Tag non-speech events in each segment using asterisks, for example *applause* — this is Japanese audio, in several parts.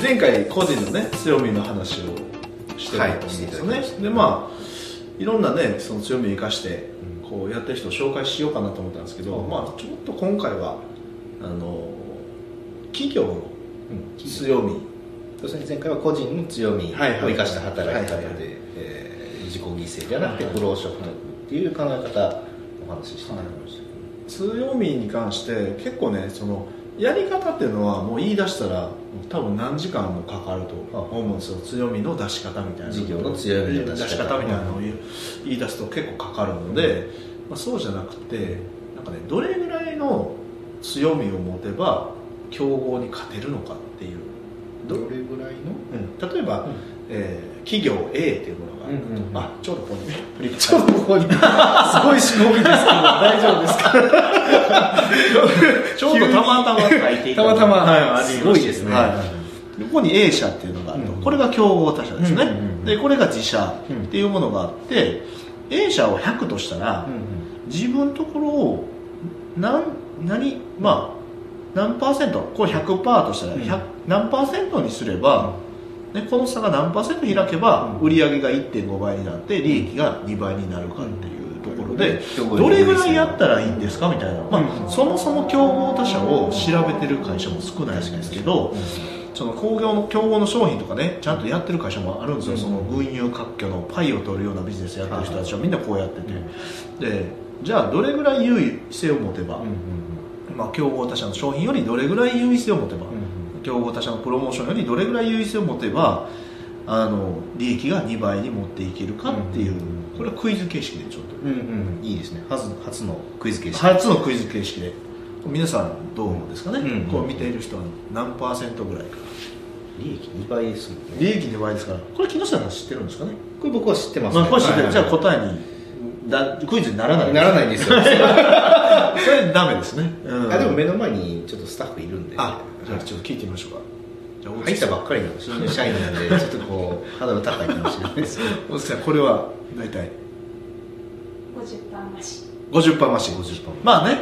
前回個人のね強みの話をしてたと思うんですよね、はい、でまあいろんなねその強みを生かしてこうやってる人を紹介しようかなと思ったんですけど、うん、まあちょっと今回はあの企業の強み、要するに前回は個人の強みを生かした働き方で自己犠牲じゃなくて不労所得っていう考え方お話ししてもらいました強みに関して結構ねそのやり方っていうのはもう言い出したら多分何時間もかかると思うんですよ。強みの出し方みたいな。事業の強みの出し方。みたいなのを言い出すと結構かかるので、まあ、そうじゃなくてなんかねどれぐらいの強みを持てば競合に勝てるのかっていう。どれぐらいの、うん、例えば、うん、えー、企業 A っていうものがあると、うんうん、あちょうどここに。フリップちょうどここに。すごいしごみですけど大丈夫ですか？*laughs* ちょうどたまたま書いていたたまたま、はい、すごいですね、はい、ここに A 社っていうのがあると、うん、これが競合他社ですね、うんうんうん、でこれが自社っていうものがあって、A 社を100としたら、うんうん、自分のところを何何まあ何パーセント？これ100%としたら、うん、何パーセントにすれば、ね、この差が何パーセント開けば売上が1.5倍になって利益が2倍になるかっていうところでどれぐらいやったらいいんですか？みたいな、まあ、そもそも競合他社を調べてる会社も少ないんですけどその工業の競合の商品とかねちゃんとやってる会社もあるんですよ、その群雄割拠のパイを取るようなビジネスやってる人たちはみんなこうやってて。でじゃあどれぐらい優位性を持てば、まあ、競合他社の商品よりどれぐらい優位性を持てば、競合他社のプロモーションよりどれぐらい優位性を持てばあの利益が2倍に持っていけるかっていう、これはクイズ形式でちょっと、いいですね。初初のクイズ形式。初のクイズ形式で。皆さんどう思うんですかね、うんうん、こう見ている人は何パーセントぐらいか。利益2倍ですもんね利益2倍ですから。これ木下さん知ってるんですかね？これ僕は知ってます、ね、まあ、これ知ってる、じゃあ答えにだクイズにならないならないんですよ。*laughs* それダメですね、うん、あでも目の前にちょっとスタッフいるんで。あじゃあちょっと聞いてみましょうか。じゃあ入ったばっかりの新入社員なんで。ちょっとこうハードル高いかもしれないです。けど大月さんこれは大体？50%増し50%増し50%まあね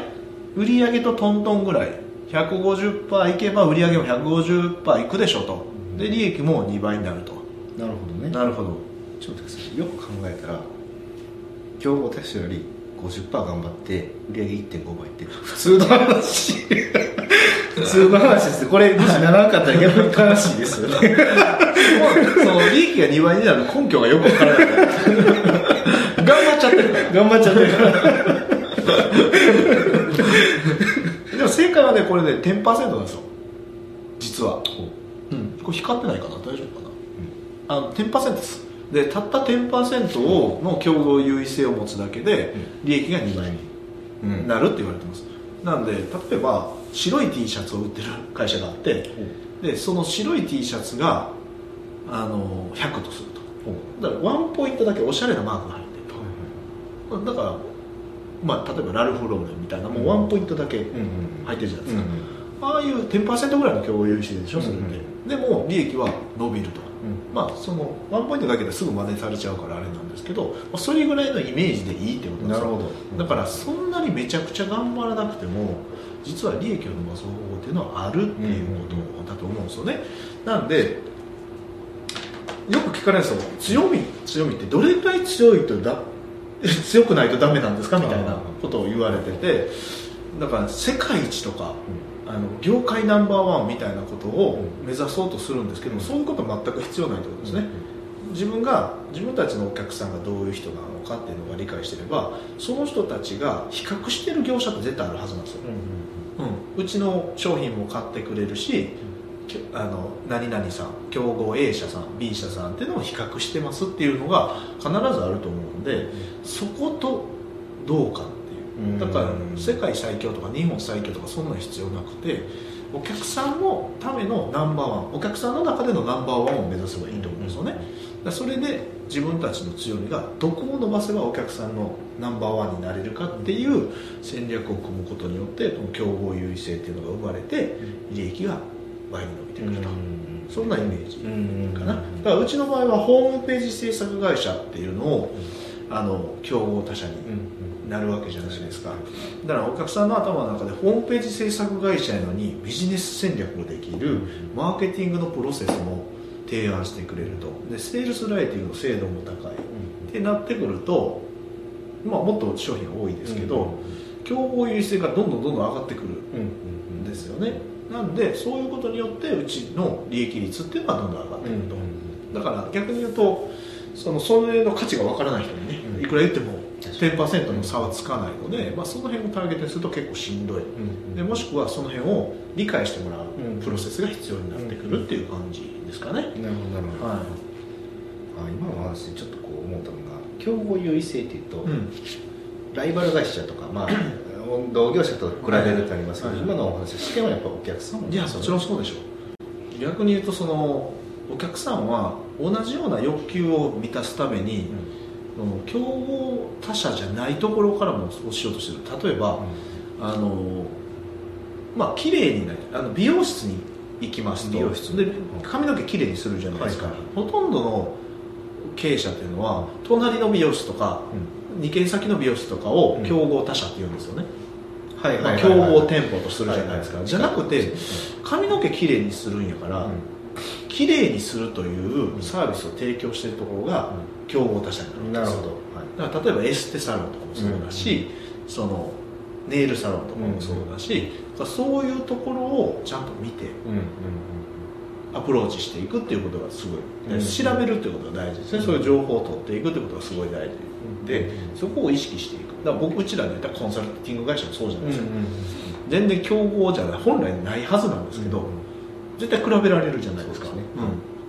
売上とトントンぐらい。150%いけば売上も150%いくでしょと。で利益も2倍になると。なるほどね。なるほど。ちょっとよく考えたら競合他社より50%頑張って売上1.5倍って普通の話。普通の話です。これもしならなかったら逆に悲しいですよね。その利益が2倍になる根拠がよくわからない。頑張っちゃってるから。頑張っちゃってるから。でも正解はねこれね10%なんですよ。実は、う。ん、これ光ってないかな？大丈夫かな、うん、あの10%ですでたった10%をの共同優位性を持つだけで利益が2倍になるって言われてます、なんで例えば白い T シャツを売ってる会社があってでその白い T シャツがあの100とすると。だからワンポイントだけおしゃれなマークが入ってると。だからまあ、例えばラルフ・ローレンみたいなもうワンポイントだけ入ってるじゃないですか、ああいう10%ぐらいの共有してるでしょそれって、でも利益は伸びるとまあそのワンポイントだけですぐ真似されちゃうからあれなんですけど、まあ、それぐらいのイメージでいいってことですなるほど。だからそんなにめちゃくちゃ頑張らなくても実は利益を伸ばす方法っていうのはあるっていうことだと思うんですよね、なんでよく聞かれるんですよ。強み強みってどれぐらい強いとだ *laughs* 強くないとダメなんですか？みたいなことを言われてて。だから世界一とか、あの業界ナンバーワンみたいなことを目指そうとするんですけども、そういうこと全く必要ないということですね、自分が自分たちのお客さんがどういう人なのかっていうのが理解してればその人たちが比較してる業者って絶対あるはずなんですよ、うん、うちの商品も買ってくれるし、あの何々さん競合 A 社さん B 社さんっていうのを比較してますっていうのが必ずあると思うんで、そことどうかだから世界最強とか日本最強とかそんな必要なくてお客さんのためのナンバーワンお客さんの中でのナンバーワンを目指せばいいと思うんですよね。それで自分たちの強みがどこを伸ばせばお客さんのナンバーワンになれるかっていう戦略を組むことによってこの競合優位性っていうのが生まれて利益が倍に伸びてくるとそんなイメージかな。だからうちの場合はホームページ制作会社っていうのをああの競合他社になるわけじゃないですか、だからお客さんの頭の中でホームページ制作会社やのにビジネス戦略ができるマーケティングのプロセスも提案してくれると。でセールスライティングの精度も高い、ってなってくると、まあ、もっと商品多いですけど、競合優位性がどんどんどんどん上がってくるんですよね、なんでそういうことによってうちの利益率っていうのはどんどん上がってくると、だから逆に言うとそのそれの価値がわからない人にね、いくら言っても10%の差はつかないので、まあ、その辺をターゲットにすると結構しんどい、でもしくはその辺を理解してもらうプロセスが必要になってくるっていう感じですかね、なるほどなるほど、はい、あ今の話でちょっとこう思ったのが競合優位性っていうと、うん、ライバル会社とかまあ同業者と比べるとありますけど、はい、今のお話試験はやっぱお客さんいやもちろんそうでしょう逆に言うとそのお客さんは同じような欲求を満たすために、うん、競合他社じゃないところからもしようとしてる。例えば、うん、あのまあ綺麗になるあの美容室に行きますと美容室で髪の毛綺麗にするじゃないですか、はい、ほとんどの経営者というのは隣の美容室とか、うん、2軒先の美容室とかを競合他社って言うんですよね、はいまあ、競合店舗とするじゃないですか、じゃなくて髪の毛綺麗にするんやから、綺麗にするというサービスを提供しているところが競合他社になるんですよ、だから例えばエステサロンとかもそうだし、そのネイルサロンとかもそうだし、そういうところをちゃんと見て、アプローチしていくっていうことがすごい、調べるっていうことが大事ですね、そういう情報を取っていくっていうことがすごい大事。で、そこを意識していく。だから僕うちらで言ったコンサルティング会社もそうじゃないですか、全然競合じゃない本来ないはずなんですけど、絶対比べられるじゃないですか。ね、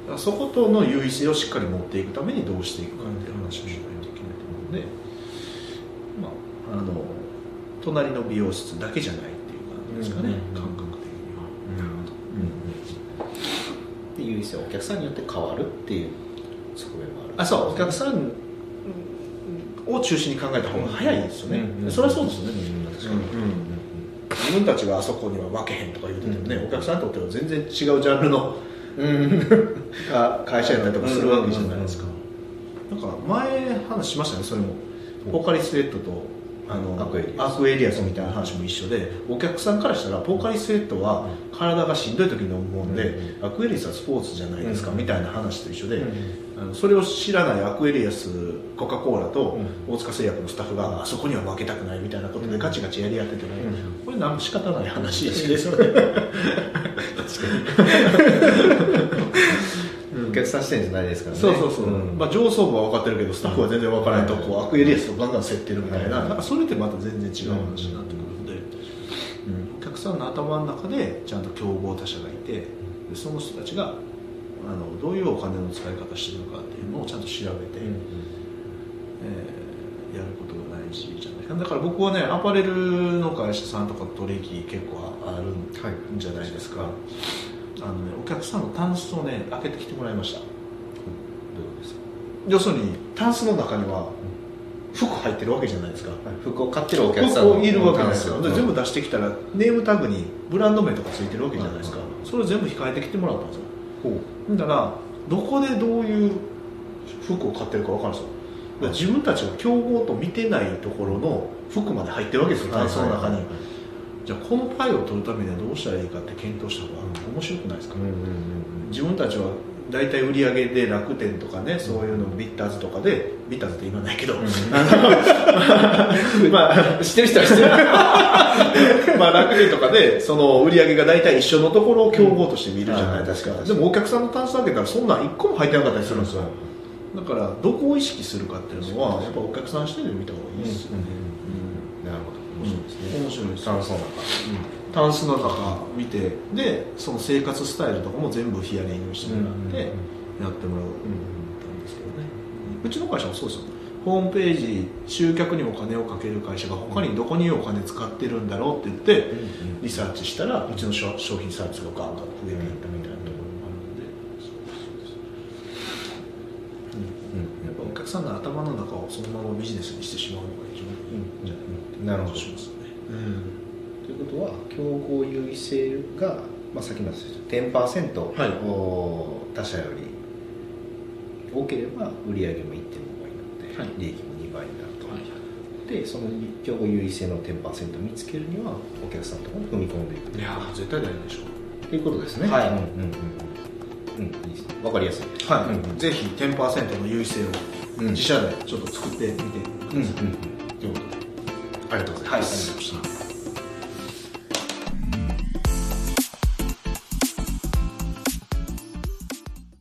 うん、そことの優位性をしっかり持っていくためにどうしていくかっていう話をしないといけないと思うので、まあ、あの隣の美容室だけじゃないっていう感じですかね、感覚的には。優位性はお客さんによって変わるっていう側面もある。あそう。お客さんを中心に考えた方が早いですよね、それはそうですよね、確かに、自分たちがあそこには分けへんとか言うててもね、お客さんにとっては全然違うジャンルの、*laughs* 会社やったりとかするわけじゃないですか、なんか前話しましたねそれも。ポカリスエットとあのアクエリアス。クエリアスみたいな話も一緒でお客さんからしたらポカリスエットは体がしんどい時に飲むんで、アクエリアスはスポーツじゃないですか、みたいな話と一緒で、あのそれを知らないアクエリアスコカ・コーラと大塚製薬のスタッフがあそこには負けたくないみたいなことでガチガチやり合ってても、これ何も仕方ない話ですよねお客さん視点じゃないですからね。そうそうそう、うん、まあ、上層部は分かってるけどスタッフは全然分からないとこうアクエリアスとガンガン競ってるみたいな,、なんかそれってまた全然違う話になってくるので、うん、お客さんの頭の中でちゃんと競合他社がいてでその人たちがあのどういうお金の使い方してるのかっていうのをちゃんと調べて、うん、えー、やることが大事じゃない。かだから僕はねアパレルの会社さんとか取引結構あるんじゃないですか、はい、あのね、お客さんのタンスをね開けてきてもらいました、うん、どうですか？要するにタンスの中には服入ってるわけじゃないですか、服を買ってるお客さん服いるわけですよ、全部出してきたらネームタグにブランド名とかついてるわけじゃないですか、それを全部控えてきてもらったんですよ。だからどこでどういう服を買ってるか分かるんですよ自分たちが競合と見てないところの服まで入ってるわけですよタンスの中に、じゃあこのパイを取るためにはどうしたらいいかって検討した方が面白くないですか、自分たちは大体売り上げで楽天とかねそういうのビッターズとかでビッターズって言わないけど、うん、ま *laughs* あ *laughs* 知ってる人は知ってる。*laughs* まあ楽天とかでその売り上げが大体一緒のところを競合として見るじゃないですか、うん、でもお客さんのタンス開けたらそんなん一個も入ってなかったりするんですよ、だからどこを意識するかっていうのはやっぱお客さん視点で見た方がいいですよね、なるほど。面白いですね、面白いですタンスの中、タンスの中見てでその生活スタイルとかも全部ヒアリングしてもらってやってもらう。んですけどね、うちの会社もそうですよ。ホームページ集客にお金をかける会社が他にどこにお金使ってるんだろうって言ってリサーチしたらうちの商品サービスがガンガン増えていったみさんの頭の中をそのままビジネスにしてしまうのが一番いいんじゃないかな。としますね、ということは競合優位性が、まあ、さっきも言っ10%はい、他社より多ければ売上も1.5倍になって、利益も2倍になると、はい、でその競合優位性の10%を見つけるにはお客さんとかに踏み込んでいく。いや絶対大事でしょう。ということですね。はい、うんうんうんうん、わかりやすい。はい、うんうん、ぜひ10%の優位性を。自社でちょっと作ってみてください、ということで。ありがとうございます、はい